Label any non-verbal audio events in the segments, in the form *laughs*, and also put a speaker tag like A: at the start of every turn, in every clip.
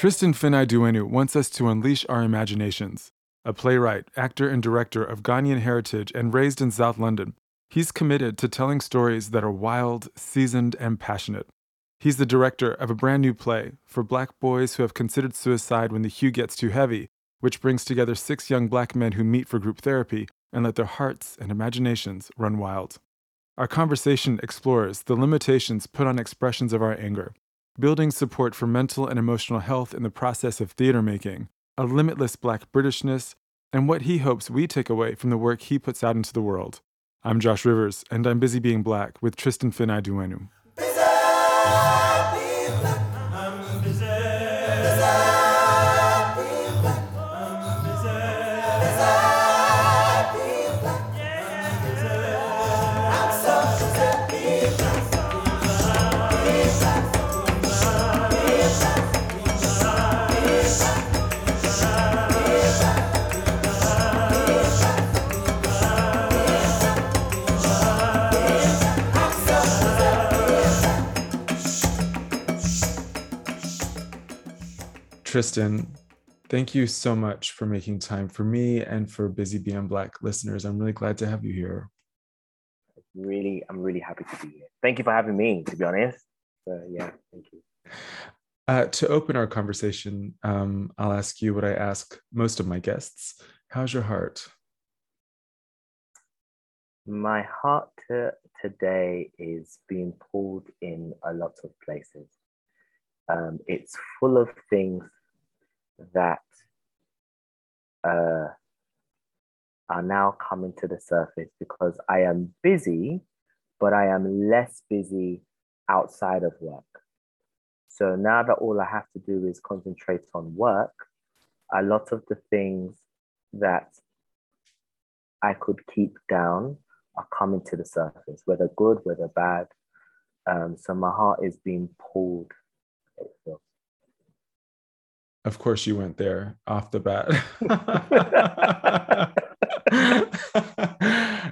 A: Tristan Fynn-Aiduenu wants us to unleash our imaginations. A playwright, actor, and director of Ghanaian heritage and raised in South London, he's committed to telling stories that are wild, seasoned, and passionate. He's the director of a brand new play for black boys who have considered suicide when the hue gets too heavy, which brings together six young black men who meet for group therapy and let their hearts and imaginations run wild. Our conversation explores the limitations put on expressions of our anger, building support for mental and emotional health in the process of theater making, a limitless black Britishness, and what he hopes we take away from the work he puts out into the world. I'm Josh Rivers, and I'm busy being black with Tristan Fynn-Aiduenu. Tristan, thank you so much for making time for me and for Busy Being Black listeners. I'm really glad to have you here.
B: Really, I'm really happy to be here. Thank you for having me, to be honest. So, yeah, thank you.
A: Uh, to open our conversation, um, I'll ask you what I ask most of my guests. How's your heart?
B: My heart to, today is being pulled in a lot of places. Um, it's full of things that uh, are now coming to the surface because I am busy, but I am less busy outside of work. So now that all I have to do is concentrate on work, a lot of the things that I could keep down are coming to the surface, whether good, whether bad. Um, so my heart is being pulled.
A: Of course, you went there off the bat. *laughs*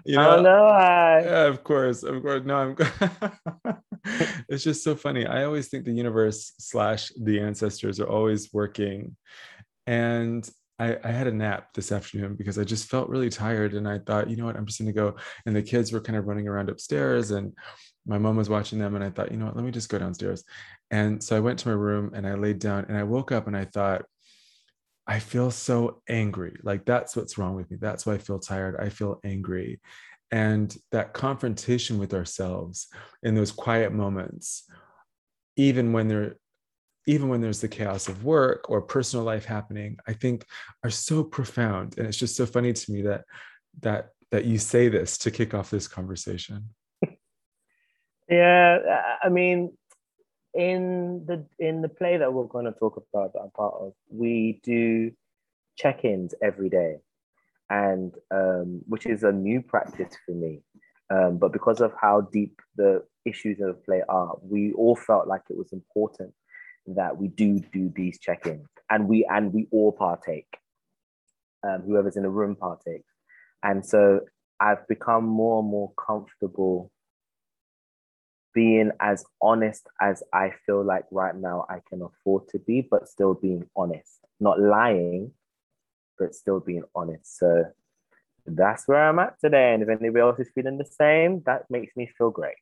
B: you know, oh, no, I...
A: yeah, of course, of course. No, I'm. *laughs* it's just so funny. I always think the universe slash the ancestors are always working, and I, I, had a nap this afternoon because I just felt really tired, and I thought, you know what, I'm just gonna go. And the kids were kind of running around upstairs, and my mom was watching them, and I thought, you know what, let me just go downstairs. And so I went to my room and I laid down and I woke up and I thought, I feel so angry. Like that's what's wrong with me. That's why I feel tired. I feel angry. And that confrontation with ourselves in those quiet moments, even when they're even when there's the chaos of work or personal life happening, I think are so profound. And it's just so funny to me that that that you say this to kick off this conversation.
B: Yeah, I mean, in the in the play that we're going to talk about that I'm part of, we do check-ins every day, and um, which is a new practice for me. Um, but because of how deep the issues of the play are, we all felt like it was important that we do do these check-ins, and we and we all partake. Um, whoever's in the room partakes, and so I've become more and more comfortable being as honest as I feel like right now I can afford to be, but still being honest, not lying, but still being honest. So that's where I'm at today. And if anybody else is feeling the same, that makes me feel great.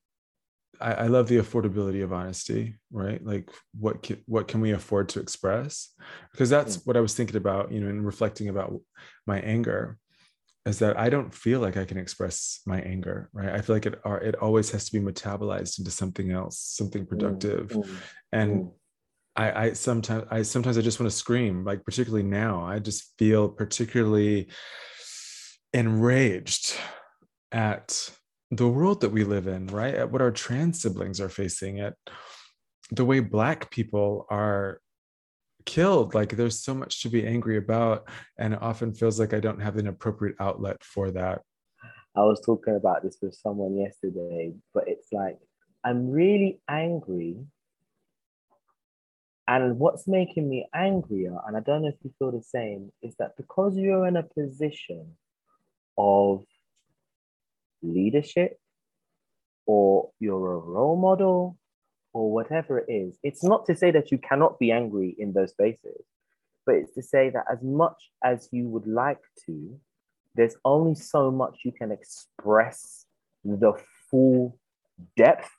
A: I, I love the affordability of honesty, right? Like what can, what can we afford to express? Because that's mm. what I was thinking about, you know, in reflecting about my anger, is that I don't feel like I can express my anger, right? I feel like it it always has to be metabolized into something else, something productive,
B: Mm, mm,
A: and
B: mm.
A: I, I sometimes I sometimes I just want to scream, like particularly now. I just feel particularly enraged at the world that we live in, right? At what our trans siblings are facing, at the way black people are killed. Like there's so much to be angry about. And it often feels like I don't have an appropriate outlet for that.
B: I was talking about this with someone yesterday, but it's like I'm really angry. And what's making me angrier, and I don't know if you feel the same, is that because you're in a position of leadership or you're a role model or whatever it is, it's not to say that you cannot be angry in those spaces, but it's to say that as much as you would like to, there's only so much you can express the full depth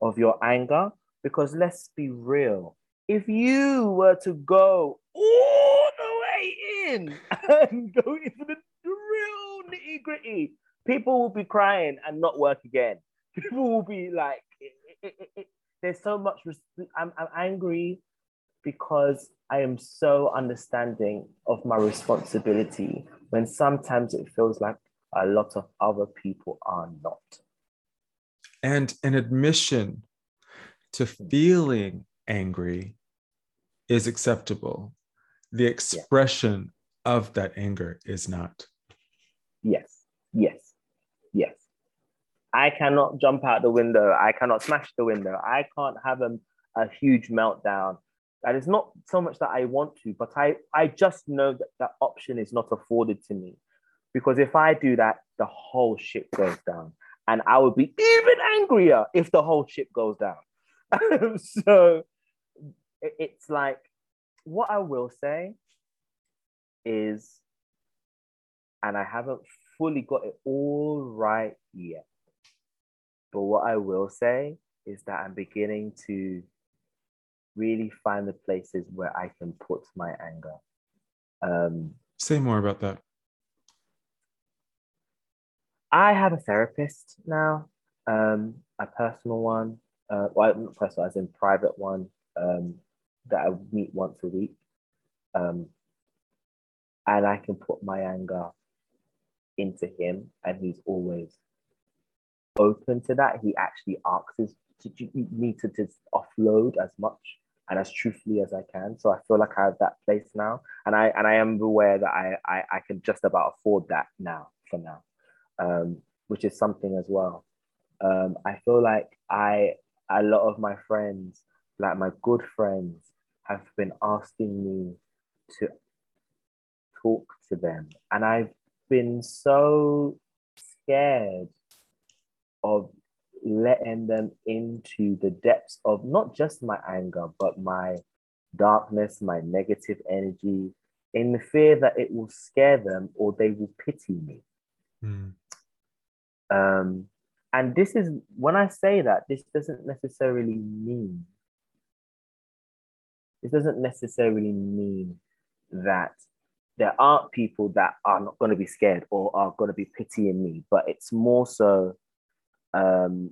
B: of your anger. Because let's be real, if you were to go all the way in *laughs* and go into the real nitty gritty, people will be crying and not work again. People will be like, it, it, it, there's so much. Res- I'm, I'm angry because I am so understanding of my responsibility when sometimes it feels like a lot of other people are not.
A: And an admission to feeling angry is acceptable. The expression yeah. of that anger is not.
B: Yes, yes, yes. I cannot jump out the window. I cannot smash the window. I can't have a, a huge meltdown. That is not so much that I want to, but I, I just know that that option is not afforded to me. Because if I do that, the whole ship goes down. And I would be even angrier if the whole ship goes down. *laughs* so it's like, what I will say is, and I haven't fully got it all right yet, but what I will say is that I'm beginning to really find the places where I can put my anger. Um,
A: Say more about that.
B: I have a therapist now, um, a personal one, uh, well, not personal, as in private one, um, that I meet once a week. Um, and I can put my anger into him, and he's always open to that. He actually asks me to just offload as much and as truthfully as I can. So I feel like I have that place now, and I and I am aware that I I, I can just about afford that now for now, um, which is something as well. Um, I feel like I a lot of my friends, like my good friends, have been asking me to talk to them, and I've been so scared of letting them into the depths of not just my anger, but my darkness, my negative energy, in the fear that it will scare them or they will pity me.
A: Mm.
B: Um, and this is when I say that, this doesn't necessarily mean, this doesn't necessarily mean that there aren't people that are not going to be scared or are going to be pitying me, but it's more so um,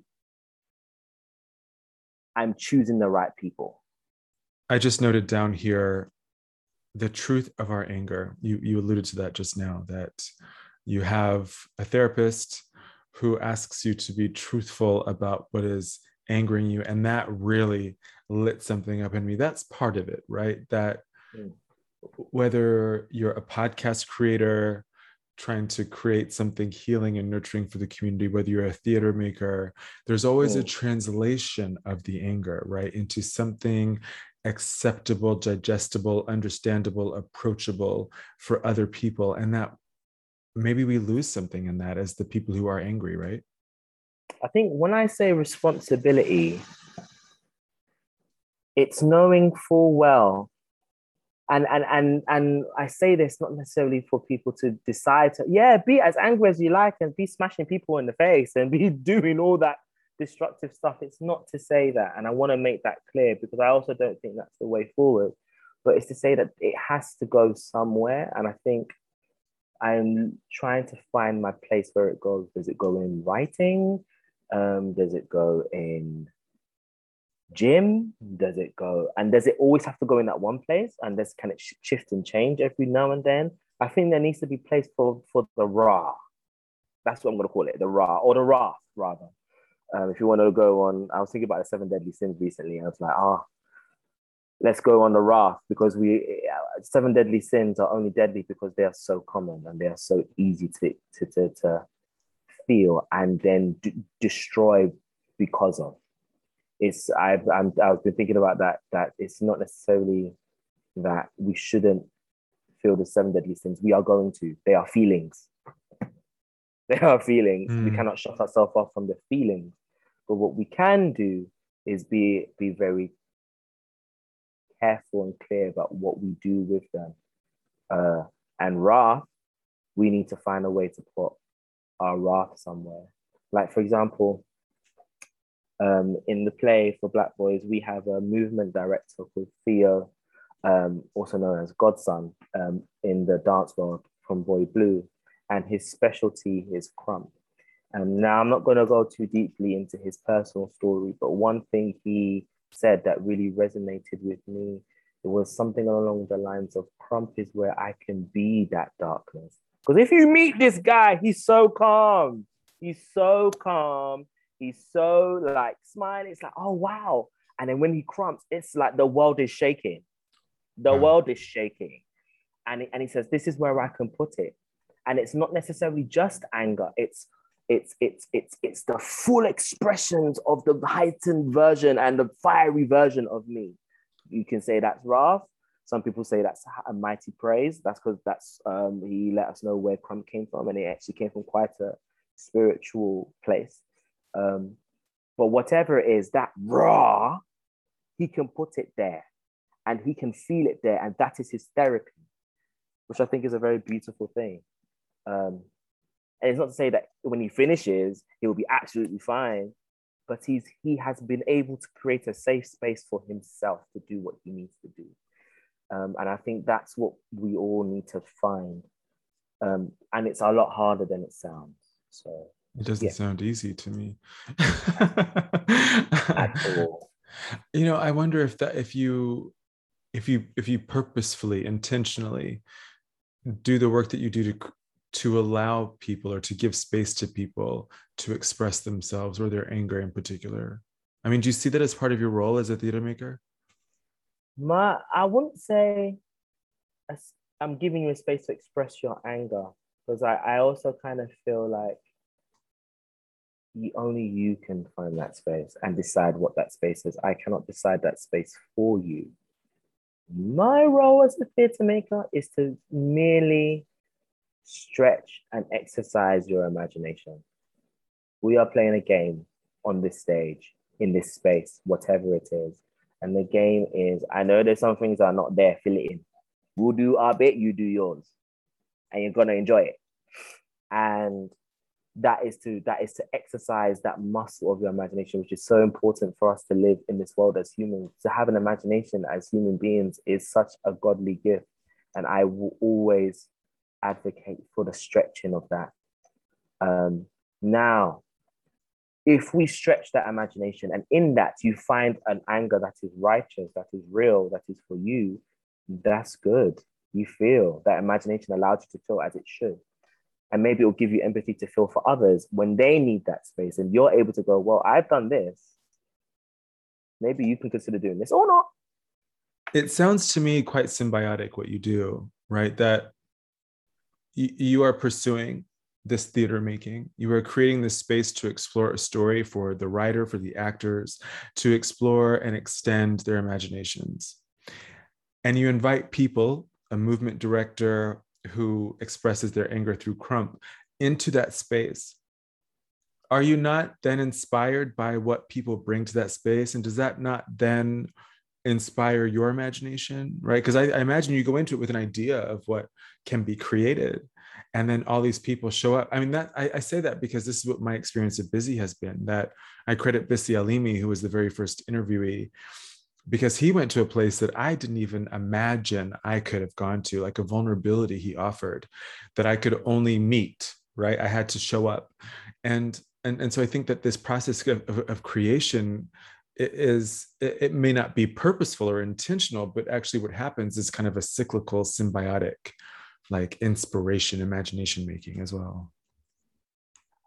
B: I'm choosing the right people.
A: I just noted down here the truth of our anger. You you alluded to that just now that you have a therapist who asks you to be truthful about what is angering you and that really lit something up in me. That's part of it, right? That mm. whether you're a podcast creator, trying to create something healing and nurturing for the community, whether you're a theater maker, there's always a mm. translation of the anger, right, into something acceptable, digestible, understandable, approachable for other people. And that maybe we lose something in that as the people who are angry, right?
B: I think when I say responsibility, it's knowing full well and and and and I say this not necessarily for people to decide to yeah be as angry as you like and be smashing people in the face and *laughs* be doing all that destructive stuff. It's not to say that, and I want to make that clear because I also don't think that's the way forward. But it's to say that it has to go somewhere, and I think I'm trying to find my place where it goes. Does it go in writing? Um, does it go in gym? Does it go and does it always have to go in that one place? And does can it shift and change every now and then? I think there needs to be place for for the raw. That's what I'm gonna call it, the raw or the wrath rather. Um, if you want to go on, I was thinking about the seven deadly sins recently. I was like, ah, oh, let's go on the wrath because we seven deadly sins are only deadly because they are so common and they are so easy to to to, to feel and then d- destroy because of. It's I've I'm, I've been thinking about that that it's not necessarily that we shouldn't feel the seven deadly sins. We are going to. They are feelings. *laughs* They are feelings. Mm. We hmm. cannot shut ourselves off from the feelings. But what we can do is be be very careful and clear about what we do with them. Uh, and wrath, we need to find a way to put our wrath somewhere. Like, for example, um, in the play for Black Boys, we have a movement director called Theo, um, also known as Godson, um, in the dance world from Boy Blue, and his specialty is krump. And now I'm not going to go too deeply into his personal story, but one thing he said that really resonated with me it was something along the lines of krump is where I can be that darkness. Because if you meet this guy, he's so calm. He's so calm. He's so like smiling. It's like, oh wow. And then when he krumps, it's like the world is shaking. The mm. world is shaking. And, and he says, this is where I can put it. And it's not necessarily just anger. It's it's it's it's it's the full expressions of the heightened version and the fiery version of me. You can say that's wrath. Some people say that's a mighty praise. That's because that's um, he let us know where krump came from, and it actually came from quite a spiritual place. Um, but whatever it is, that raw, he can put it there, and he can feel it there, and that is his therapy, which I think is a very beautiful thing. Um, and it's not to say that when he finishes, he'll be absolutely fine, but he's he has been able to create a safe space for himself to do what he needs to do. Um, and I think that's what we all need to find. Um, and it's a lot harder than it sounds. So
A: it doesn't yeah. sound easy to me. At all. *laughs* You know, I wonder if that if you if you if you purposefully, intentionally do the work that you do to to allow people or to give space to people to express themselves or their anger in particular i mean do you see that as part of your role as a theater maker
B: my i wouldn't say i'm giving you a space to express your anger because I, I also kind of feel like you, only you can find that space and decide what that space is i cannot decide that space for you my role as a theater maker is to merely stretch and exercise your imagination. We are playing a game on this stage, in this space, whatever it is. And the game is I know there's some things that are not there, fill it in. We'll do our bit, you do yours. And you're gonna enjoy it. And that is to that is to exercise that muscle of your imagination, which is so important for us to live in this world as humans. To have an imagination as human beings is such a godly gift. And I will always advocate for the stretching of that. Um, now, if we stretch that imagination and in that you find an anger that is righteous, that is real, that is for you, that's good. You feel that imagination allows you to feel as it should. And maybe it'll give you empathy to feel for others when they need that space. And you're able to go, well, I've done this. Maybe you can consider doing this or not.
A: It sounds to me quite symbiotic what you do, right? That you are pursuing this theater making. You are creating this space to explore a story for the writer, for the actors, to explore and extend their imaginations. And you invite people, a movement director who expresses their anger through crump into that space. Are you not then inspired by what people bring to that space? And does that not then inspire your imagination right because I, I, imagine you go into it with an idea of what can be created and then all these people show up i mean that I, I, say that because this is what my experience of busy has been that i credit Bisi Alimi who was the very first interviewee because he went to a place that i didn't even imagine i could have gone to like a vulnerability he offered that i could only meet right? I had to show up. And and, and so i think that this process of, of, of creation is it may not be purposeful or intentional but actually what happens is kind of a cyclical symbiotic like inspiration imagination making as well.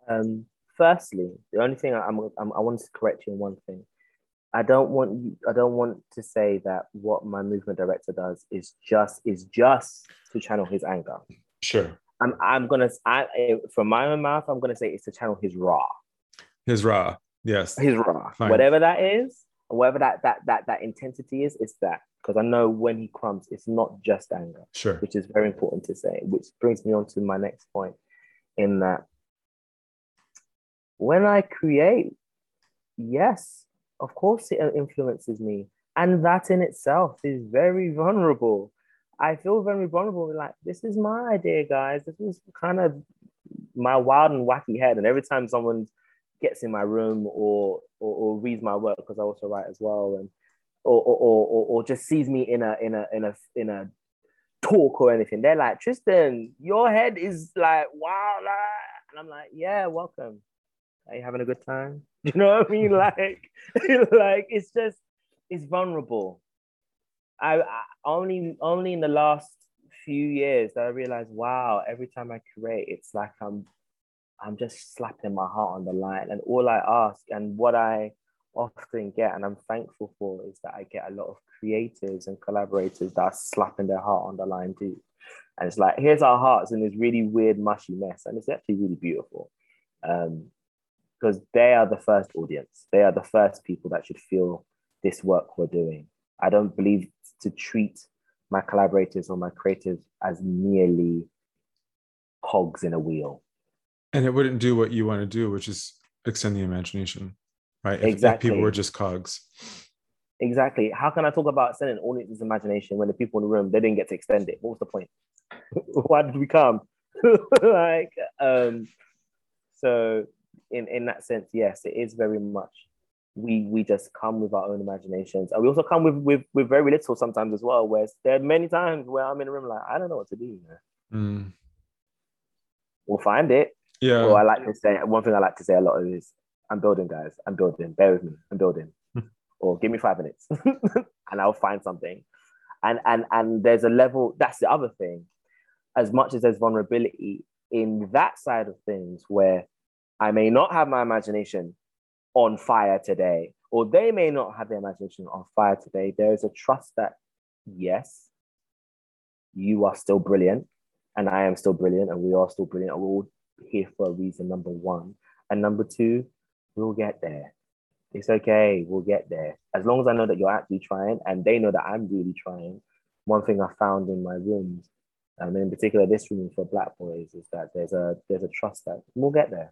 B: Um firstly the only thing I'm, I'm i want to correct you on one thing i don't want you i don't want to say that what my movement director does is just is just to channel his anger
A: sure
B: i'm i'm gonna i from my own mouth i'm gonna say it's to channel his raw
A: his raw Yes.
B: His raw. Fine. Whatever that is, whatever that that that that intensity is, it's that. Because I know when he krumps, it's not just anger.
A: Sure.
B: Which is very important to say. Which brings me on to my next point, in that when I create, yes, of course it influences me. And that in itself is very vulnerable. I feel very vulnerable. Like, this is my idea, guys. This is kind of my wild and wacky head. And every time someone gets in my room or or, or reads my work because I also write as well, and or or, or or just sees me in a in a in a in a talk or anything. They're like, Tristan, your head is like wow, ah. and I'm like, yeah, welcome. Are you having a good time? *laughs* You know what I mean? like, *laughs* like it's just it's vulnerable. I, I only only in the last few years that I realized, wow, every time I create, it's like I'm I'm just slapping my heart on the line. And all I ask and what I often get, and I'm thankful for, is that I get a lot of creators and collaborators that are slapping their heart on the line too. And it's like, here's our hearts in this really weird, mushy mess. And it's actually really beautiful. Um, because they are the first audience. They are the first people that should feel this work we're doing. I don't believe to treat my collaborators or my creators as merely cogs in a wheel.
A: And it wouldn't do what you want to do which is extend the imagination right?
B: Exactly
A: if, people were just cogs.
B: Exactly. How can i talk about extending audience's imagination when the people in the room they didn't get to extend it? What was the point? *laughs* Why did we come? *laughs* Like um so in in that sense yes it is very much we we just come with our own imaginations and we also come with with with very little sometimes as well where there are many times where i'm in a room like i don't know what to do mm. we'll find it
A: yeah.
B: Well, I like to say one thing I like to say a lot is I'm building, guys. I'm building. Bear with me. I'm building. *laughs* or give me five minutes, *laughs* and I'll find something. And and and there's a level. That's the other thing. As much as there's vulnerability in that side of things, where I may not have my imagination on fire today, or they may not have their imagination on fire today. There is a trust that yes, you are still brilliant, and I am still brilliant, and we are still brilliant, we're all here for a reason, number one. And number two, we'll get there. It's okay, we'll get there. As long as I know that you're actually trying and they know that I'm really trying. One thing I found in my rooms, and in particular this room for black boys, is that there's a there's a trust that we'll get there.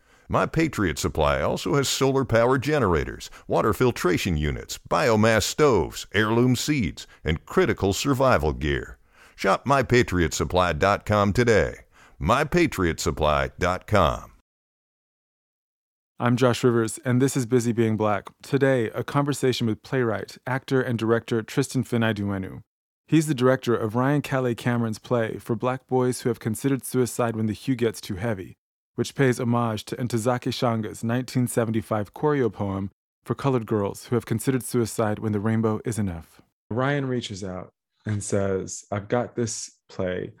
C: My Patriot Supply also has solar power generators, water filtration units, biomass stoves, heirloom seeds, and critical survival gear. Shop mypatriotsupply.com today. mypatriotsupply.com.
A: I'm Josh Rivers, and this is Busy Being Black. Today, a conversation with playwright, actor, and director Tristan Finai He's the director of Ryan Calais Cameron's play for black boys who have considered suicide when the hue gets too heavy, which pays homage to Ntozake Shange's 1975 choreo poem for colored girls who have considered suicide when the rainbow is enough. Ryan reaches out and says, I've got this play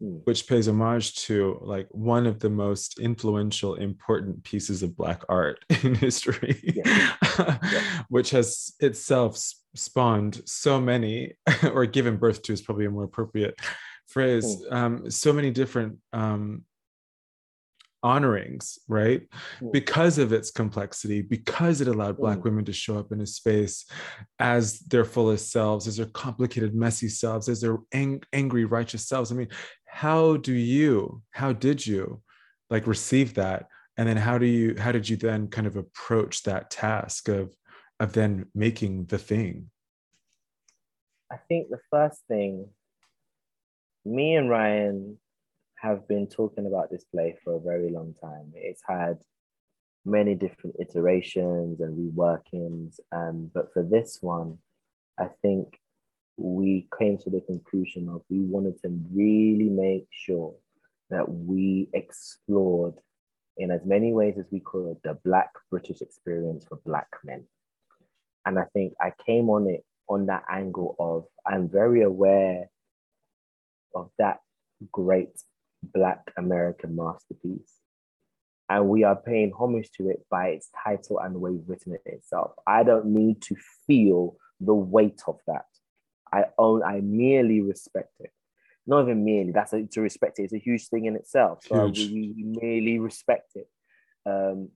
B: Mm.
A: which pays homage to like one of the most influential important pieces of black art *laughs* in history
B: Yeah. *laughs*
A: which has itself spawned so many *laughs* or given birth to is probably a more appropriate phrase um, so many different um, honorings right
B: Mm.
A: because of its complexity because it allowed black
B: Mm.
A: women to show up in a space as their fullest selves as their complicated messy selves as their ang- angry righteous selves i mean how do you how did you like receive that and then how do you how did you then kind of approach that task of of then making the thing
B: I think the first thing, me and Ryan have been talking about this play for a very long time. It's had many different iterations and reworkings, um, but for this one, I think we came to the conclusion of we wanted to really make sure that we explored in as many ways as we could the Black British experience for Black men. And I think I came on it on that angle of I'm very aware of that great Black American masterpiece. And we are paying homage to it by its title and the way written it itself. I don't need to feel the weight of that. I own, I merely respect it. Not even merely, that's a, to respect it. It's a huge thing in itself. So
A: Huge.
B: we, we merely respect it. Um,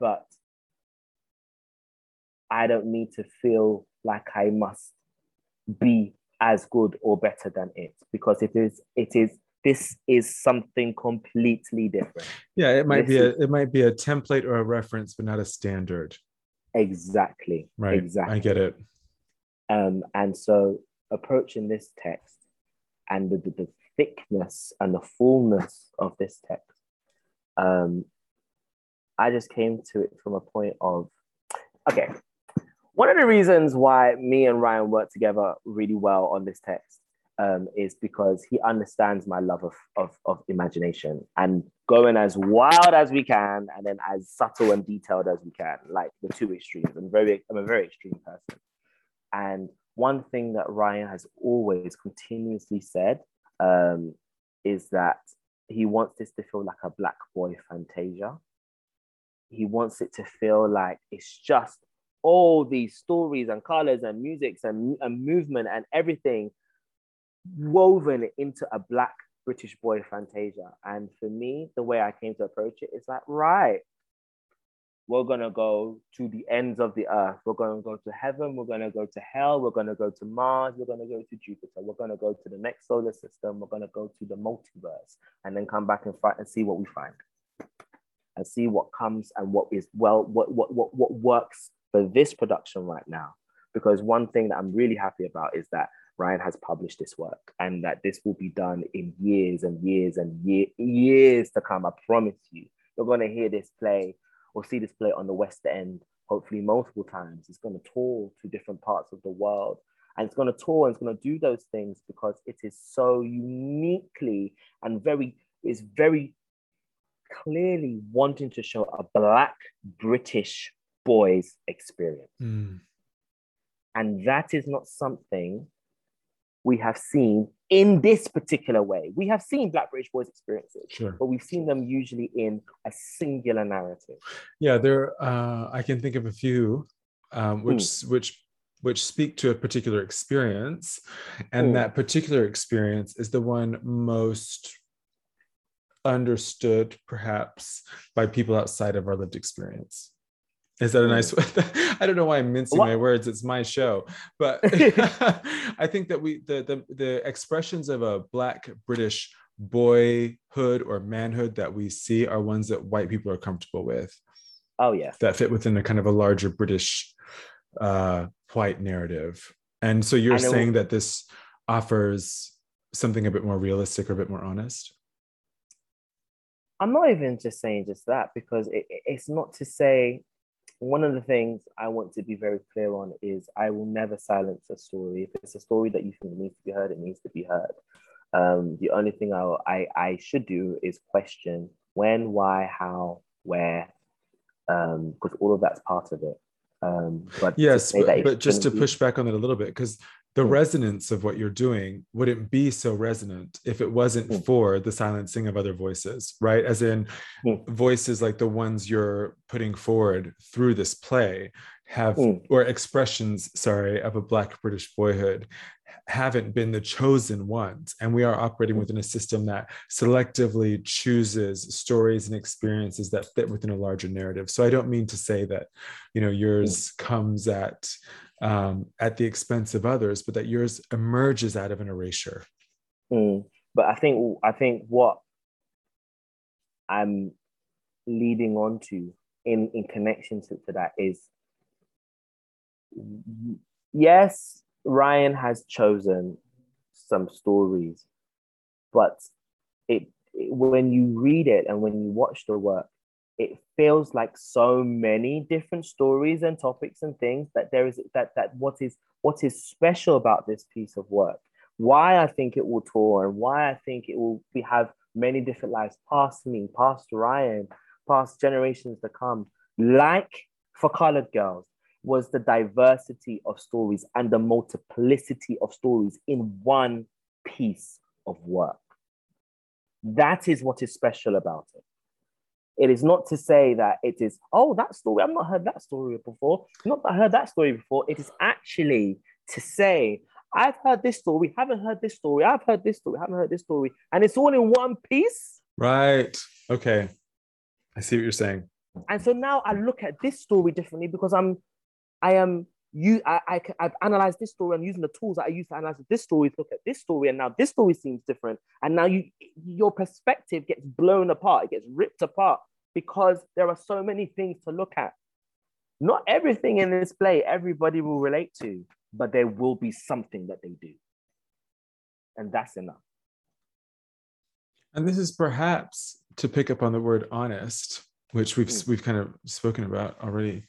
B: but I don't need to feel like I must be as good or better than it because it is it is this is something completely different.
A: yeah it might be
B: This
A: a it might be a template or a reference but not a standard
B: Exactly.
A: right
B: Exactly.
A: i get it
B: Um, and so approaching this text and the, the, the thickness and the fullness of this text, um, I just came to it from a point of, okay, one of the reasons why me and Ryan work together really well on this text um, is because he understands my love of, of, of imagination and going as wild as we can and then as subtle and detailed as we can, like the two extremes. I'm very, I'm a very extreme person. And one thing that Ryan has always continuously said um, is that he wants this to feel like a black boy fantasia. He wants it to feel like it's just all these stories and colors and musics and, and movement and everything woven into a black British boy fantasia. And for me, the way I came to approach it is like, right, we're gonna go to the ends of the earth. We're gonna go to heaven. We're gonna go to hell. We're gonna go to Mars. We're gonna go to Jupiter. We're gonna go to the next solar system. We're gonna go to the multiverse, and then come back and fight and see what we find, and see what comes and what is well, what what what what works for this production right now. Because one thing that I'm really happy about is that Ryan has published this work, and that this will be done in years and years and year, years to come. I promise you, you're gonna hear this play or see this play on the West End, hopefully multiple times. It's going to tour to different parts of the world. And it's going to tour and it's going to do those things because it is so uniquely and very, it's very clearly wanting to show a Black British boy's experience.
A: Mm.
B: And that is not something we have seen in this particular way. We have seen Black British boys' experiences,
A: sure
B: but we've seen them usually in a singular narrative.
A: Yeah, there. Uh, I can think of a few, um, which which which speak to a particular experience, and
B: Mm.
A: that particular experience is the one most understood, perhaps, by people outside of our lived experience. Is that a nice? *laughs* I don't know why I'm mincing my words. It's my show, but *laughs* *laughs* I think that we the, the the expressions of a Black British boyhood or manhood that we see are ones that white people are comfortable with
B: Oh, yeah.
A: that fit within a kind of a larger British uh, white narrative. And so you're
B: And it will-
A: saying that this offers something a bit more realistic or a bit more honest.
B: I'm not even just saying just that because it- it's not to say one of the things I want to be very clear on is I will never silence a story. If it's a story that you think needs to be heard, it needs to be heard. Um, the only thing I, I, I should do is question when, why, how, where, because all of that's part of it. Um, but
A: Yes, but, but just to push back on that a little bit, because the
B: Mm.
A: resonance of what you're doing wouldn't be so resonant if it wasn't
B: Mm.
A: for the silencing of other voices, right? As in
B: Mm.
A: voices like the ones you're putting forward through this play have,
B: Mm.
A: or expressions, sorry, of a Black British boyhood haven't been the chosen ones. And we are operating
B: Mm.
A: within a system that selectively chooses stories and experiences that fit within a larger narrative. So I don't mean to say that, you know, yours comes at um, at the expense of others, but that yours emerges out of an erasure.
B: Mm. But I think I think what I'm leading on to in in connection to, to that is yes, Ryan has chosen some stories, but it, it when you read it and when you watch the work, it feels like so many different stories and topics and things that there is that that what is what is special about this piece of work. Why i think it will tour and why i think it will be, have many different lives past me past ryan past generations to come. Like for colored girls was the diversity of stories and the multiplicity of stories in one piece of work. That is what is special about it it is not to say that it is, oh, that story, I've not heard that story before. Not that I heard that story before. It is actually to say, I've heard this story, haven't heard this story, I've heard this story, haven't heard this story. And it's all in one piece.
A: Right. Okay. I see what you're saying.
B: And so now I look at this story differently because I'm, I am, you, I, I, I've analyzed this story. I'm using the tools that I use to analyze this story look at this story, and now this story seems different. And now you, your perspective gets blown apart. It gets ripped apart because there are so many things to look at. Not everything in this play everybody will relate to, but there will be something that they do, and that's enough.
A: And this is perhaps to pick up on the word honest, which we've
B: Mm.
A: we've kind of spoken about already.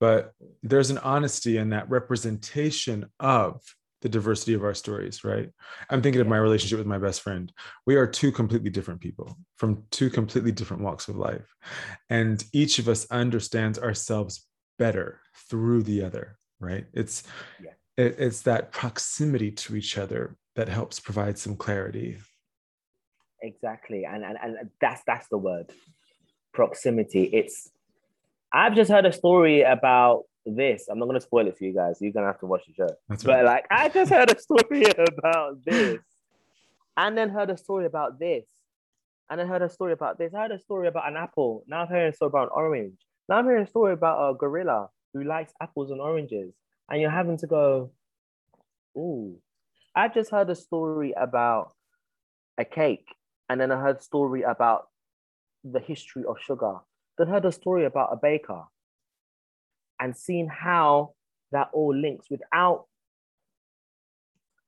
A: But there's an honesty in that representation of the diversity of our stories, right? I'm thinking of my relationship with my best friend. We are two completely different people from two completely different walks of life. And each of us understands ourselves better through the other, right? It's
B: Yeah.
A: it- it's that proximity to each other that helps provide some clarity.
B: Exactly, and and, and that's that's the word, proximity. It's I've just heard a story about this. I'm not gonna spoil it for you guys. You're gonna have to watch the show.
A: That's
B: But
A: right.
B: like I just heard a story *laughs* about this, and then heard a story about this, and then heard a story about this. I heard a story about an apple. Now I'm hearing a story about an orange. Now I'm hearing a story about a gorilla who likes apples and oranges. And you're having to go, ooh. I just heard a story about a cake, and then I heard a story about the history of sugar. Then heard a story about a baker, and seen how that all links without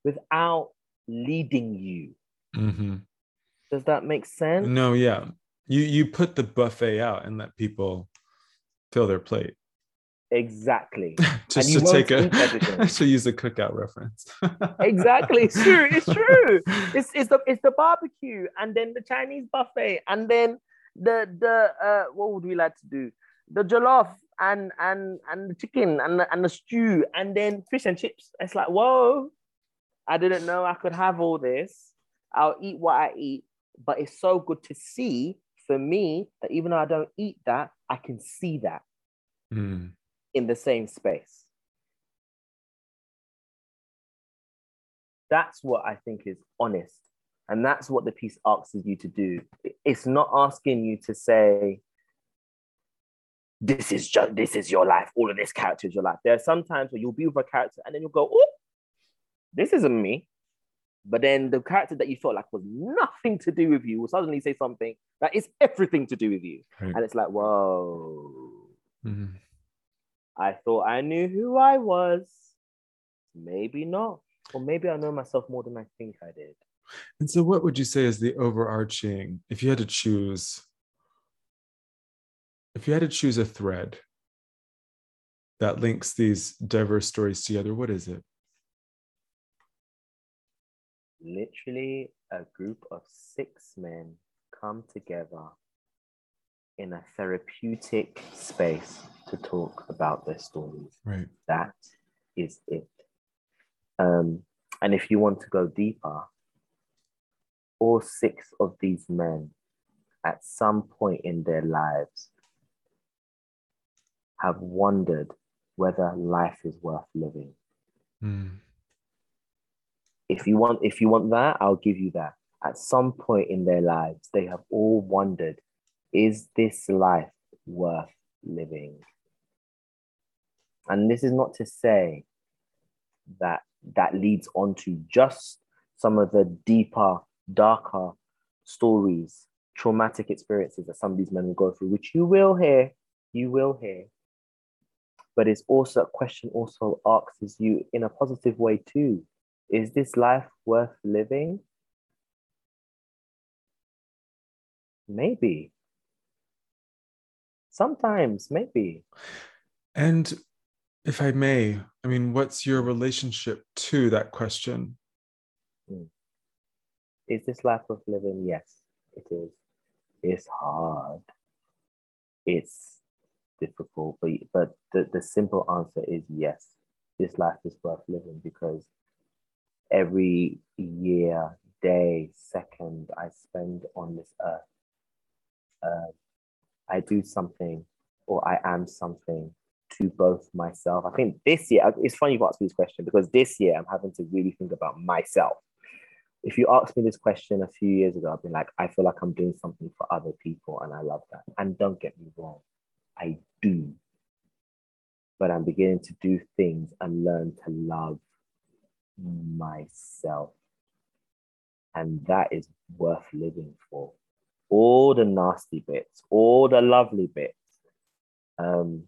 B: without leading you.
A: Mhm.
B: Does that make sense?
A: No, yeah. You you put the buffet out and let people fill their plate.
B: Exactly. *laughs*
A: Just to take a *laughs* to use a cookout reference. *laughs*
B: exactly. It's true. It's true. It's, it's the it's the barbecue and then the Chinese buffet and then the the uh what would we like to do? The jollof and and and the chicken and the, and the stew and then fish and chips. It's like whoa, I didn't know I could have all this. I'll eat what I eat, but it's so good to see for me that even though I don't eat that, I can see that
A: Mm.
B: in the same space. That's what I think is honest. And that's what the piece asks you to do. It's not asking you to say, this is just this is your life, all of this character is your life. There are some times where you'll be with a character and then you'll go, oh, this isn't me. But then the character that you felt like was nothing to do with you will suddenly say something that is everything to do with you.
A: Right.
B: And it's like, whoa.
A: Mhm.
B: I thought I knew who I was. Maybe not. Or maybe I know myself more than I think I did.
A: And so, what would you say is the overarching, if you had to choose, if you had to choose a thread that links these diverse stories together, what is it?
B: Literally, a group of six men come together in a therapeutic space to talk about their stories.
A: Right.
B: That is it. Um, and if you want to go deeper, all six of these men at some point in their lives have wondered whether life is worth living.
A: Mm.
B: If you want, if you want that, I'll give you that. At some point in their lives, they have all wondered, is this life worth living? And this is not to say that that leads on to just some of the deeper, darker stories, traumatic experiences that some of these men will go through, which you will hear, you will hear. But it's also a question also asks you in a positive way too. Is this life worth living? Maybe. Sometimes, maybe.
A: And if I may, I mean, what's your relationship to that question?
B: Is this life worth living? Yes, it is. It's hard. It's difficult, but but the, the simple answer is yes. This life is worth living because every year, day, second I spend on this earth, uh, I do something or I am something to both myself. I think this year, it's funny you asked me this question because this year I'm having to really think about myself. If you asked me this question a few years ago, I'd be like, I feel like I'm doing something for other people and I love that. And don't get me wrong, I do. But I'm beginning to do things and learn to love myself. And that is worth living for. All the nasty bits, all the lovely bits. Um,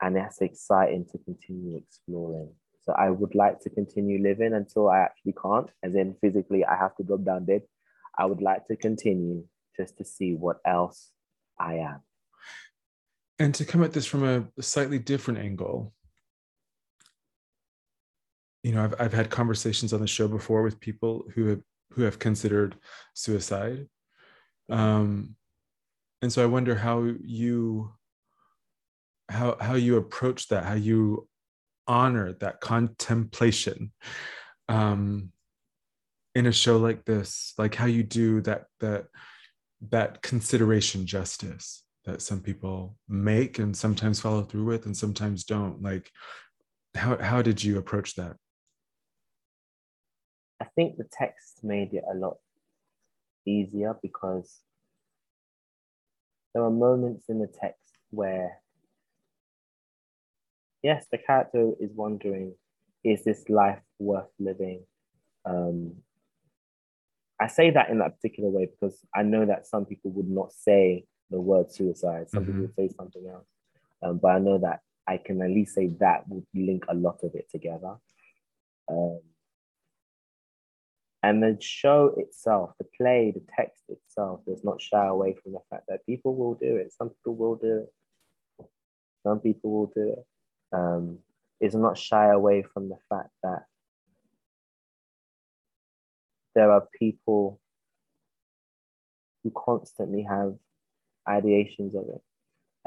B: and that's exciting to continue exploring. So I would like to continue living until I actually can't, as in physically I have to drop down dead. I would like to continue just to see what else I am.
A: And to come at this from a slightly different angle, you know, I've, I've had conversations on the show before with people who have who have considered suicide. Um, and so I wonder how you how how you approach that, how you honor that contemplation um, in a show like this, like how you do that that that consideration justice that some people make and sometimes follow through with and sometimes don't. Like how how did you approach that?
B: I think the text made it a lot easier because there are moments in the text where yes, the character is wondering, is this life worth living? Um, I say that in that particular way because I know that some people would not say the word suicide. Some mm-hmm. people would say something else. Um, but I know that I can at least say that would link a lot of it together. Um, and the show itself, the play, the text itself does not shy away from the fact that people will do it. Some people will do it. Some people will do it um, is not shy away from the fact that there are people who constantly have ideations of it.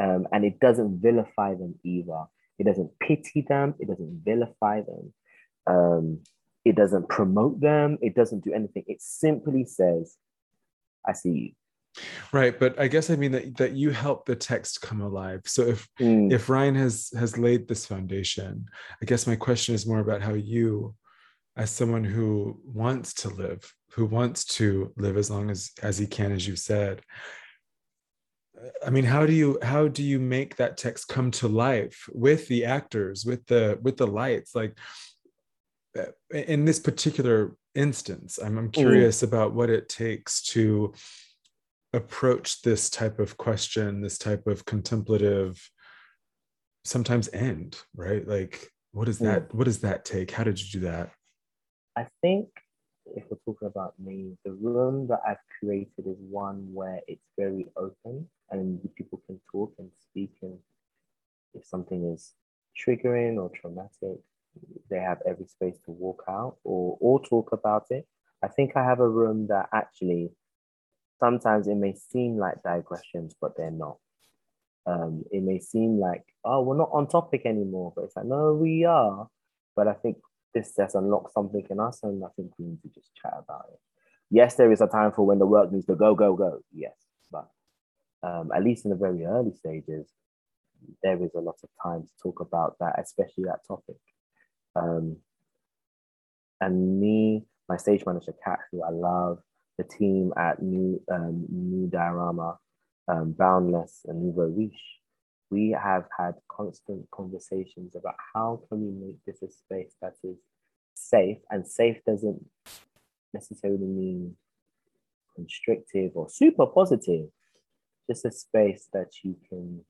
B: Um, and it doesn't vilify them either. It doesn't pity them. It doesn't vilify them. Um, it doesn't promote them. It doesn't do anything. It simply says, I see you.
A: Right, but I guess I mean that that you help the text come alive. So if mm. if Ryan has has laid this foundation, I guess my question is more about how you, as someone who wants to live, who wants to live as long as as he can, as you said. I mean, how do you how do you make that text come to life with the actors, with the with the lights? Like uh, in this particular instance, I'm I'm mm. curious mm. about what it takes to approach this type of question, this type of contemplative, sometimes end, right? Like, what does that, mm. what does that take? How did you do that?
B: I think if we're talking about me, the room that I've created is one where it's very open and people can talk and speak. And if something is triggering or traumatic, they have every space to walk out or, or talk about it. I think I have a room that actually sometimes it may seem like digressions, but they're not. Um, it may seem like, oh, we're not on topic anymore, but it's like, no, we are. but I think this has unlocked something in us, and I think we need to just chat about it. Yes, there is a time for when the work needs to go, go, go. Yes, but um, at least in the very early stages, there is a lot of time to talk about that, especially that topic. Um, and me, my stage manager, Kat, who I love, the team at New um, New Diorama, um, Boundless, and Nouveau Riche, we have had constant conversations about how can we make this a space that is safe, and safe doesn't necessarily mean constrictive or super positive, just a space that you can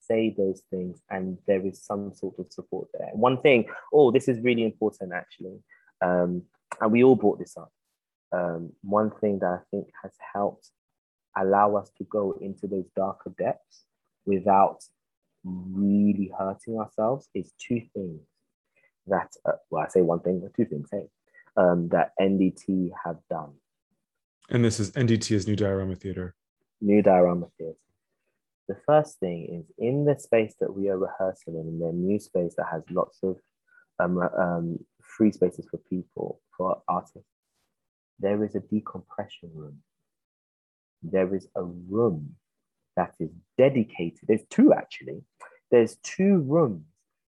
B: say those things and there is some sort of support there. One thing, oh, this is really important actually, um, and we all brought this up. Um, one thing that I think has helped allow us to go into those darker depths without really hurting ourselves is two things that, uh, well, I say one thing, but two things, hey, um, that NDT have done.
A: And this is NDT is New Diorama Theater.
B: New Diorama Theater. The first thing is in the space that we are rehearsing in, in the new space that has lots of um, um, free spaces for people, for artists, there is a decompression room. There is a room that is dedicated. There's two actually. There's two rooms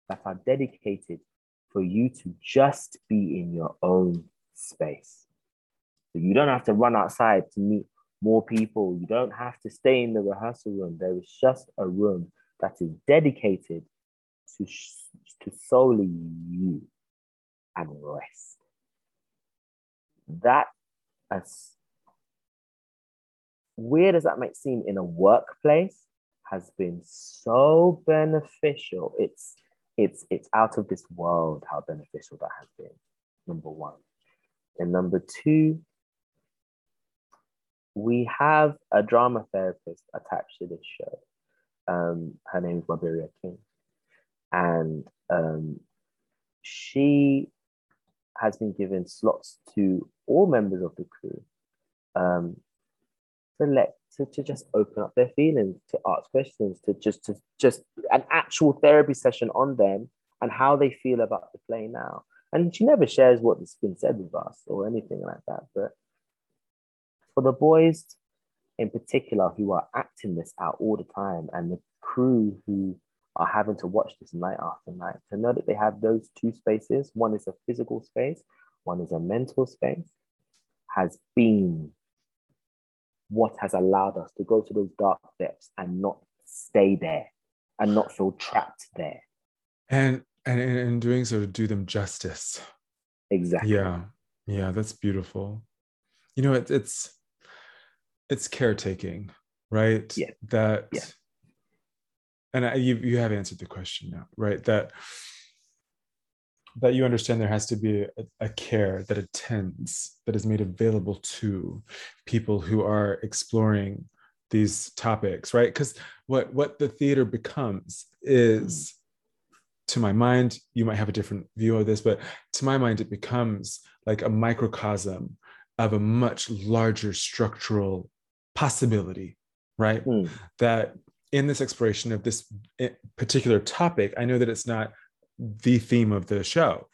B: that are dedicated for you to just be in your own space. So you don't have to run outside to meet more people. You don't have to stay in the rehearsal room. There is just a room that is dedicated to, to solely you and rest. That, as weird as that might seem in a workplace, has been so beneficial. It's it's it's out of this world how beneficial that has been. Number one. And number two, we have a drama therapist attached to this show. Um, her name is Barberia King. And um, she has been given slots to all members of the crew um, to let to, to just open up their feelings, to ask questions, to just to just an actual therapy session on them and how they feel about the play now. And she never shares what's been said with us or anything like that. But for the boys in particular who are acting this out all the time and the crew who are having to watch this night after night to know that they have those two spaces one is a physical space one is a mental space has been what has allowed us to go to those dark depths and not stay there and not feel trapped there
A: and and in doing so to do them justice
B: exactly
A: yeah yeah that's beautiful you know it, it's it's caretaking, right?
B: Yeah.
A: That
B: yeah.
A: and I, you you have answered the question now, right? That that you understand there has to be a, a, care that attends that is made available to people who are exploring these topics right because what what the theater becomes is to my mind you might have a different view of this but to my mind it becomes like a microcosm of a much larger structural possibility, right? Mm. That in this exploration of this eh, particular topic, I know that it's not the theme of the show,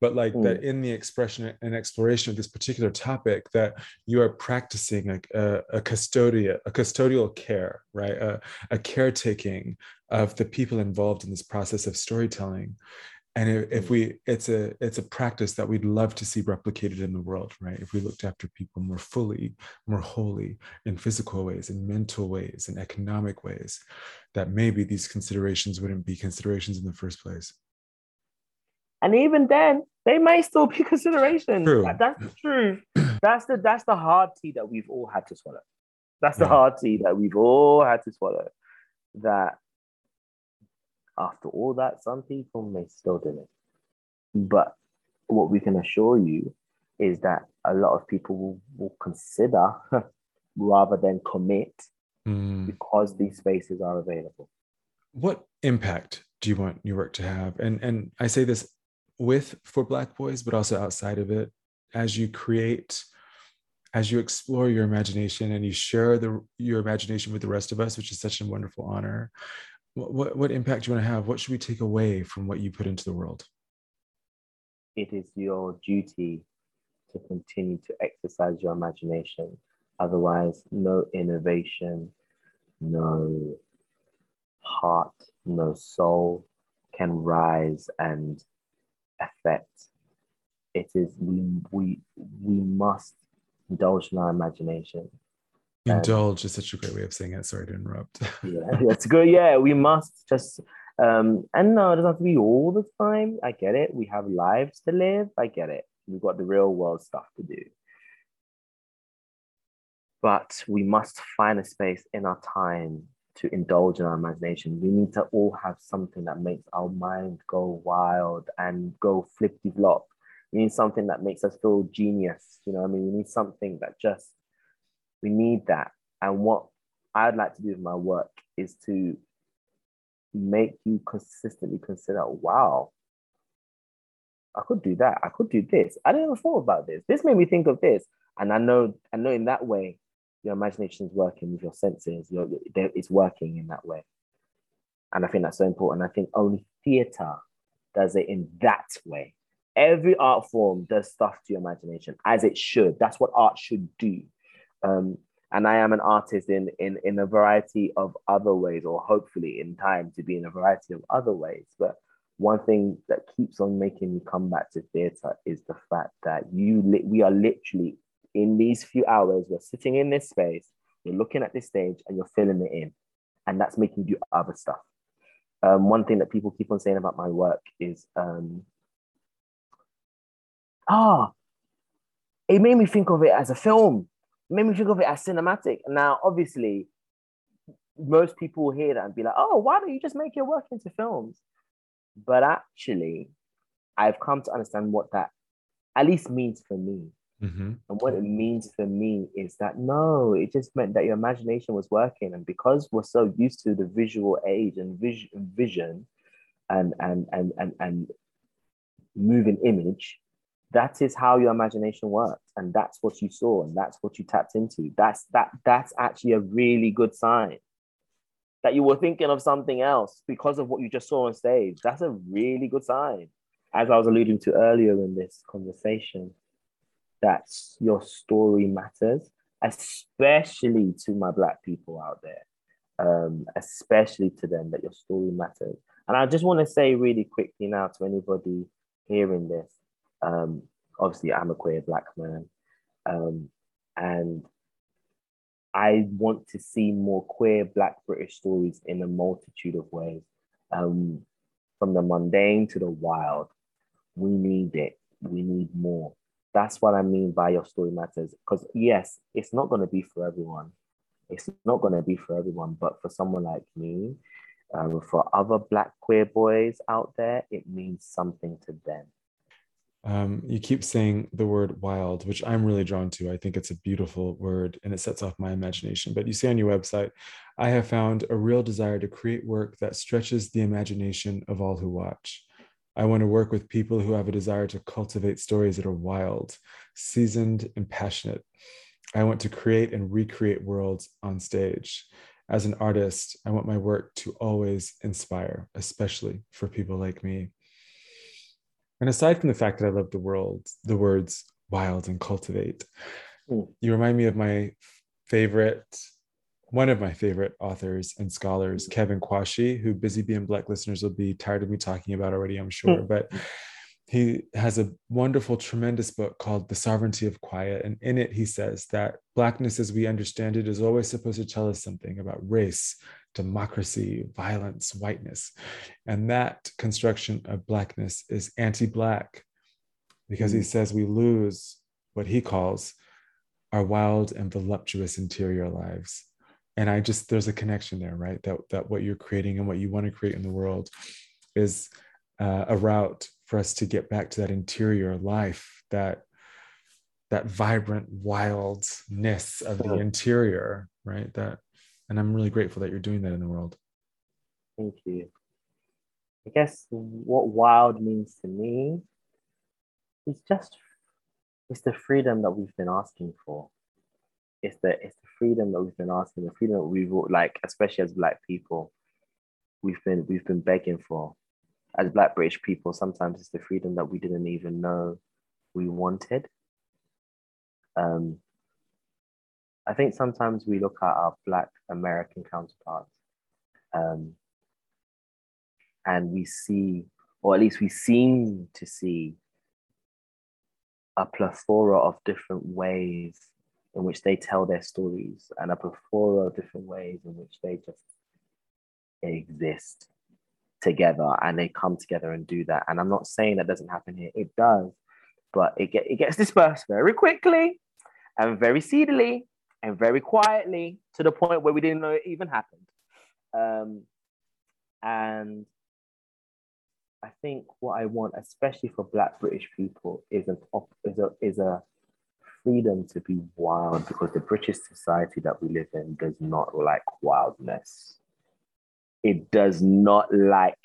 A: but like mm. that in the expression and exploration of this particular topic, that you are practicing a, a, a custodial, a custodial care, right? A, a caretaking of the people involved in this process of storytelling and if, if, mm. we it's a it's a practice that we'd love to see replicated in the world right if we looked after people more fully more wholly in physical ways in mental ways in economic ways that maybe these considerations wouldn't be considerations in the first place
B: and even then they may still be *laughs* considerations true. that's the truth *clears throat* that's the that's the hard tea that we've all had to swallow that's the yeah. hard tea that we've all had to swallow that after all that, some people may still do it. But what we can assure you is that a lot of people will, will consider *laughs* rather than commit mm. because these spaces are available.
A: What impact do you want your work to have? And and I say this with for Black boys, but also outside of it, as you create, as you explore your imagination and you share the your imagination with the rest of us, which is such a wonderful honor what, what, what impact do you want to have? What should we take away from what you put into the world?
B: it is your duty to continue to exercise your imagination. Otherwise, no innovation, no heart, no soul can rise and affect. It is we we we must indulge in our imagination.
A: Indulge is such a great way of saying it. Sorry to interrupt. *laughs*
B: yeah, that's good. Yeah, we must just um and no, it doesn't have to be all the time. I get it. We have lives to live. I get it. We've got the real world stuff to do. But we must find a space in our time to indulge in our imagination. We need to all have something that makes our mind go wild and go flippy flop. We need something that makes us feel genius. You know, I mean, we need something that just we need that. And what I'd like to do with my work is to make you consistently consider, wow, I could do that. I could do this. I didn't even thought about this. This made me think of this. And I know, I know in that way, your imagination is working with your senses. Your, it's working in that way. And I think that's so important. I think only theater does it in that way. Every art form does stuff to your imagination as it should. That's what art should do. Um, and I am an artist in, in, in a variety of other ways, or hopefully in time to be in a variety of other ways. But one thing that keeps on making me come back to theatre is the fact that you li- we are literally in these few hours, we're sitting in this space, you're looking at this stage, and you're filling it in, and that's making you do other stuff. Um, one thing that people keep on saying about my work is, um, ah, it made me think of it as a film made me think of it as cinematic. Now, obviously, most people will hear that and be like, oh, why don't you just make your work into films? But actually, I've come to understand what that at least means for me. Mm-hmm. And what it means for me is that no, it just meant that your imagination was working. And because we're so used to the visual age and vision, and, and, and, and, and moving image, that is how your imagination works and that's what you saw and that's what you tapped into that's that that's actually a really good sign that you were thinking of something else because of what you just saw on stage that's a really good sign as i was alluding to earlier in this conversation that your story matters especially to my black people out there um, especially to them that your story matters and i just want to say really quickly now to anybody hearing this um, obviously, I'm a queer black man, um, and I want to see more queer black British stories in a multitude of ways, um, from the mundane to the wild. We need it. We need more. That's what I mean by your story matters. Because yes, it's not going to be for everyone. It's not going to be for everyone, but for someone like me, um, for other black queer boys out there, it means something to them
A: um, you keep saying the word wild, which I'm really drawn to. I think it's a beautiful word and it sets off my imagination. But you say on your website, I have found a real desire to create work that stretches the imagination of all who watch. I want to work with people who have a desire to cultivate stories that are wild, seasoned, and passionate. I want to create and recreate worlds on stage. As an artist, I want my work to always inspire, especially for people like me. And aside from the fact that I love the world, the words wild and cultivate, mm. you remind me of my favorite, one of my favorite authors and scholars, hmm. Kevin Quashie, who Busy Being Black listeners will be tired of me talking about already, I'm sure. Mm. But he has a wonderful, tremendous book called The Sovereignty of Quiet. And in it, he says that Blackness, as we understand it, is always supposed to tell us something about race, democracy, violence, whiteness. And that construction of Blackness is anti Black because he mm. says we lose what he calls our wild and voluptuous interior lives. And I just, there's a connection there, right? That, that what you're creating and what you want to create in the world is uh, a route for us to get back to that interior life, that that vibrant wildness of the interior, right? That and i'm really grateful that you're doing that in the world
B: thank you i guess what wild means to me is just it's the freedom that we've been asking for it's the it's the freedom that we've been asking the freedom that we've like especially as black people we've been we've been begging for as Black British people, sometimes it's the freedom that we didn't even know we wanted. Um, I think sometimes we look at our Black American counterparts um, and we see, or at least we seem to see, a plethora of different ways in which they tell their stories and a plethora of different ways in which they just exist together and they come together and do that. And I'm not saying that doesn't happen here, it does, but it, get, it gets *laughs* dispersed very quickly and very seedily and very quietly to the point where we didn't know it even happened. Um, and I think what I want, especially for Black British people, is an is a is a freedom to be wild because the British society that we live in does not like wildness. It does not like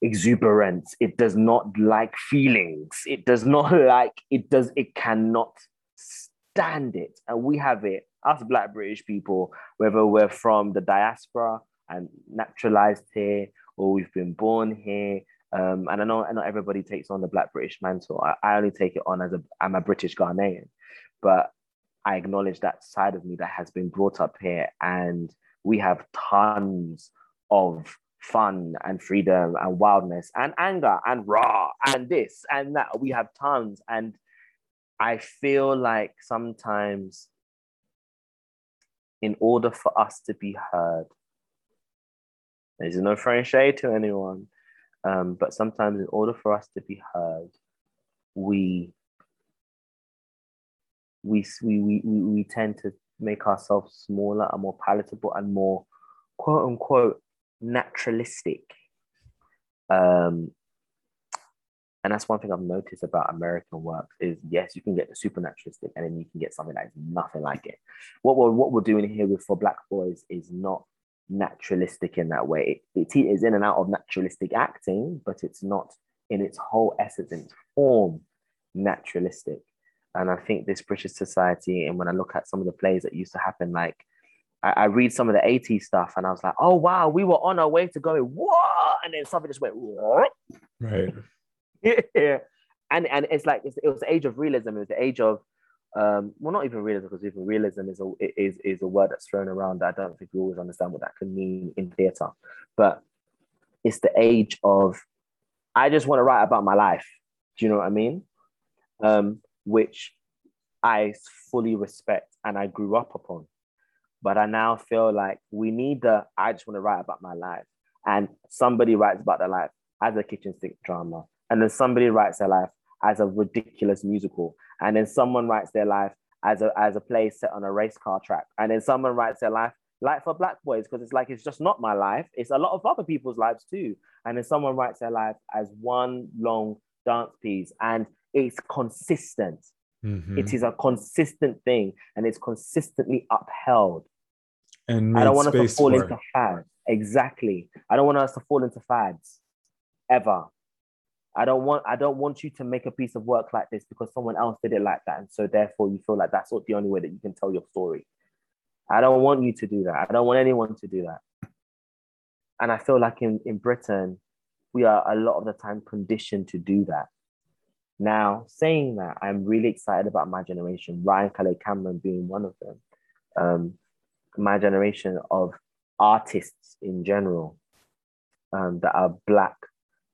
B: exuberance. It does not like feelings. It does not *laughs* like, it does, it cannot stand it. And we have it, us Black British people, whether we're from the diaspora and naturalized here or we've been born here. Um, and I know not everybody takes on the Black British mantle. I, I only take it on as a I'm a British Ghanaian, but I acknowledge that side of me that has been brought up here, and we have tons of fun and freedom and wildness and anger and raw and this and that. We have tons, and I feel like sometimes, in order for us to be heard, there's no throwing shade to anyone. Um, but sometimes, in order for us to be heard, we we, we, we, we tend to make ourselves smaller and more palatable and more quote unquote naturalistic. Um, and that's one thing I've noticed about American work is yes, you can get the supernaturalistic and then you can get something that is nothing like it. What we're what we're doing here with for Black Boys is not naturalistic in that way. It, it is in and out of naturalistic acting, but it's not in its whole essence, in its form, naturalistic. And I think this British society, and when I look at some of the plays that used to happen, like I, I read some of the 80s stuff and I was like, oh wow, we were on our way to going, what? And then something just went, what?
A: Right. *laughs*
B: yeah. And and it's like it's, it was the age of realism, it was the age of um, well, not even realism, because even realism is a is is a word that's thrown around that I don't think we always understand what that can mean in theatre. But it's the age of I just want to write about my life. Do you know what I mean? Um, which I fully respect and I grew up upon. But I now feel like we need the I just want to write about my life. And somebody writes about their life as a kitchen sink drama. And then somebody writes their life as a ridiculous musical and then someone writes their life as a as a play set on a race car track, and then someone writes their life like for black boys because it's like it's just not my life. It's a lot of other people's lives too. And then someone writes their life as one long dance piece and it's consistent. Mm-hmm. it is a consistent thing and it's consistently upheld. And i don't want us to fall into fads. Exactly. I don't want us to fall into fads. Ever I don't want I don't want you to make a piece of work like this because someone else did it like that, and so therefore you feel like that's what the only way that you can tell your story. I don't want you to do that. I don't want anyone to do that. And I feel like in, in Britain, we are a lot of the time conditioned to do that. Now, saying that, I'm really excited about my generation, Ryan Calais Cameron being one of them. Um, my generation of artists in general um, that are black,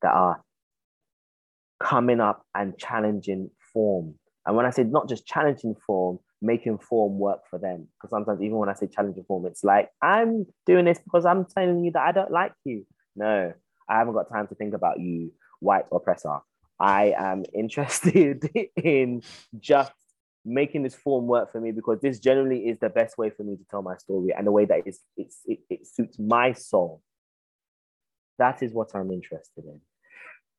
B: that are coming up and challenging form. And when I say not just challenging form, making form work for them. Because sometimes even when I say challenging form, it's like, I'm doing this because I'm telling you that I don't like you. No, I haven't got time to think about you, white oppressor. I am *laughs* interested in just making this form work for me because this generally is the best way for me to tell my story and the way that it's, it's, it, it suits my soul. That is what I'm interested in.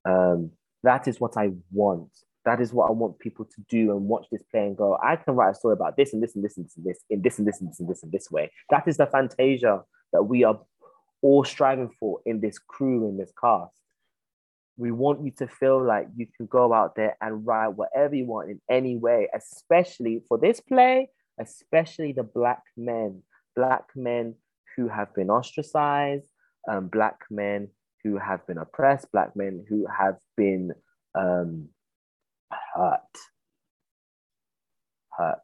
B: Um, that is what I want. That is what I want people to do and watch this play and go, I can write a story about this and this and this and this and this and this and this and this and this way. That is the fantasia that we are all striving for in this crew, in this cast. We want you to feel like you can go out there and write whatever you want in any way, especially for this play, especially the Black men, Black men who have been ostracized, um, Black men who have been oppressed, black men who have been um, hurt, hurt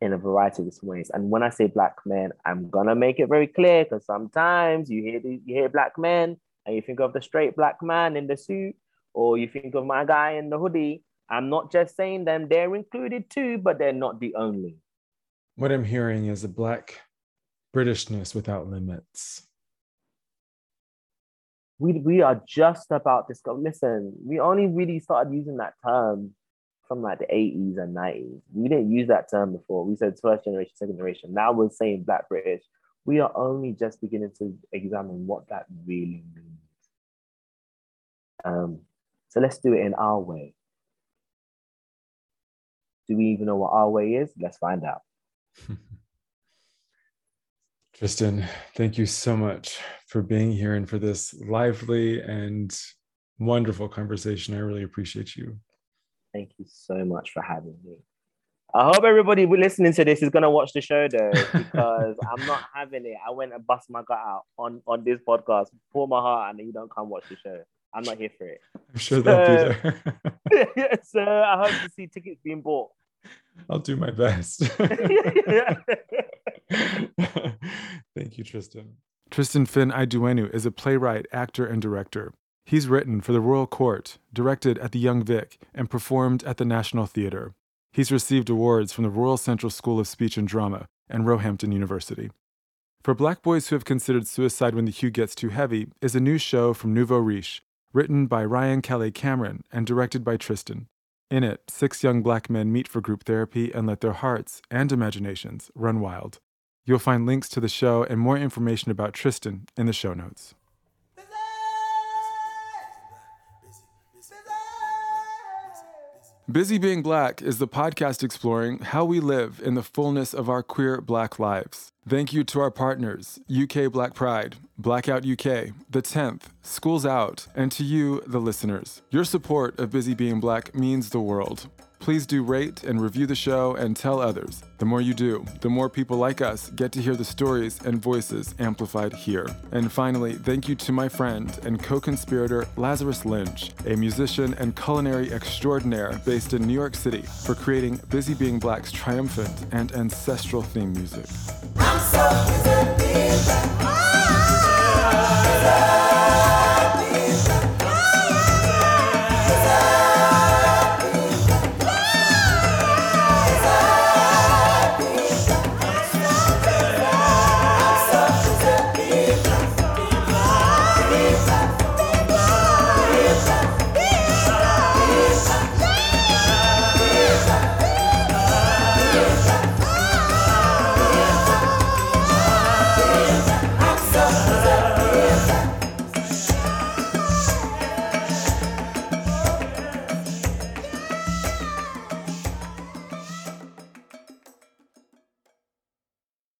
B: in a variety of ways. And when I say black men, I'm gonna make it very clear because sometimes you hear the, you hear black men and you think of the straight black man in the suit, or you think of my guy in the hoodie. I'm not just saying them; they're included too, but they're not the only.
A: What I'm hearing is a black Britishness without limits.
B: We we are just about to. Listen, we only really started using that term from like the 80s and 90s. We didn't use that term before. We said first generation, second generation. Now we're saying Black British. We are only just beginning to examine what that really means. Um, so let's do it in our way. Do we even know what our way is? Let's find out. *laughs*
A: Tristan, thank you so much for being here and for this lively and wonderful conversation. I really appreciate you.
B: Thank you so much for having me. I hope everybody listening to this is gonna watch the show though, *laughs* because I'm not having it. I went and bust my gut out on on this podcast, pour my heart, and then you don't come watch the show. I'm not here for it.
A: I'm sure they'll be
B: there. *laughs* so I hope to see tickets being bought.
A: I'll do my best. *laughs* *laughs* Thank you, Tristan. Tristan Fynn-Aiduenu is a playwright, actor, and director. He's written for the Royal Court, directed at the Young Vic, and performed at the National Theatre. He's received awards from the Royal Central School of Speech and Drama and Roehampton University. For Black Boys Who Have Considered Suicide When the Hue Gets Too Heavy is a new show from Nouveau Riche, written by Ryan Calais Cameron and directed by Tristan. In it, six young black men meet for group therapy and let their hearts and imaginations run wild. You'll find links to the show and more information about Tristan in the show notes. Busy Being Black is the podcast exploring how we live in the fullness of our queer black lives. Thank you to our partners, UK Black Pride, Blackout UK, The 10th, Schools Out, and to you, the listeners. Your support of Busy Being Black means the world. Please do rate and review the show and tell others. The more you do, the more people like us get to hear the stories and voices amplified here. And finally, thank you to my friend and co conspirator Lazarus Lynch, a musician and culinary extraordinaire based in New York City, for creating Busy Being Black's triumphant and ancestral theme music.